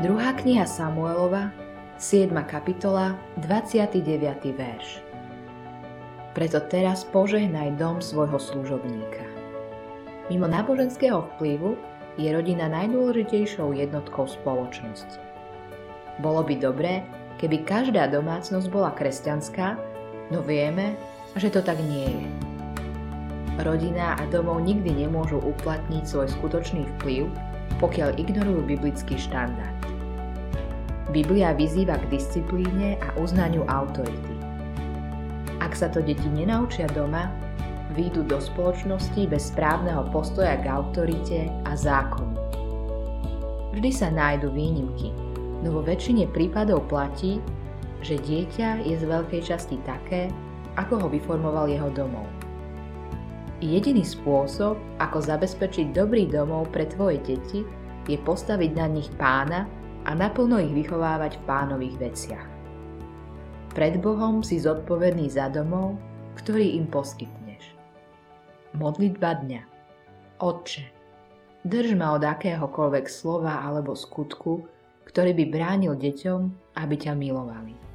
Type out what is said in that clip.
Druhá kniha Samuelova, 7. kapitola, 29. verš. Preto teraz požehnaj dom svojho služobníka. Mimo náboženského vplyvu je rodina najdôležitejšou jednotkou spoločnosti. Bolo by dobré, keby každá domácnosť bola kresťanská, no vieme, že to tak nie je. Rodina a domov nikdy nemôžu uplatniť svoj skutočný vplyv, pokiaľ ignorujú biblický štandard. Biblia vyzýva k disciplíne a uznaniu autority. Ak sa to deti nenaučia doma, výjdu do spoločnosti bez správneho postoja k autorite a zákonu. Vždy sa nájdu výnimky, no vo väčšine prípadov platí, že dieťa je z veľkej časti také, ako ho vyformoval jeho domov. Jediný spôsob, ako zabezpečiť dobrý domov pre tvoje deti, je postaviť na nich pána a naplno ich vychovávať v pánových veciach. Pred Bohom si zodpovedný za domov, ktorý im poskytneš. Modlitba dňa Otče, drž ma od akéhokoľvek slova alebo skutku, ktorý by bránil deťom, aby ťa milovali.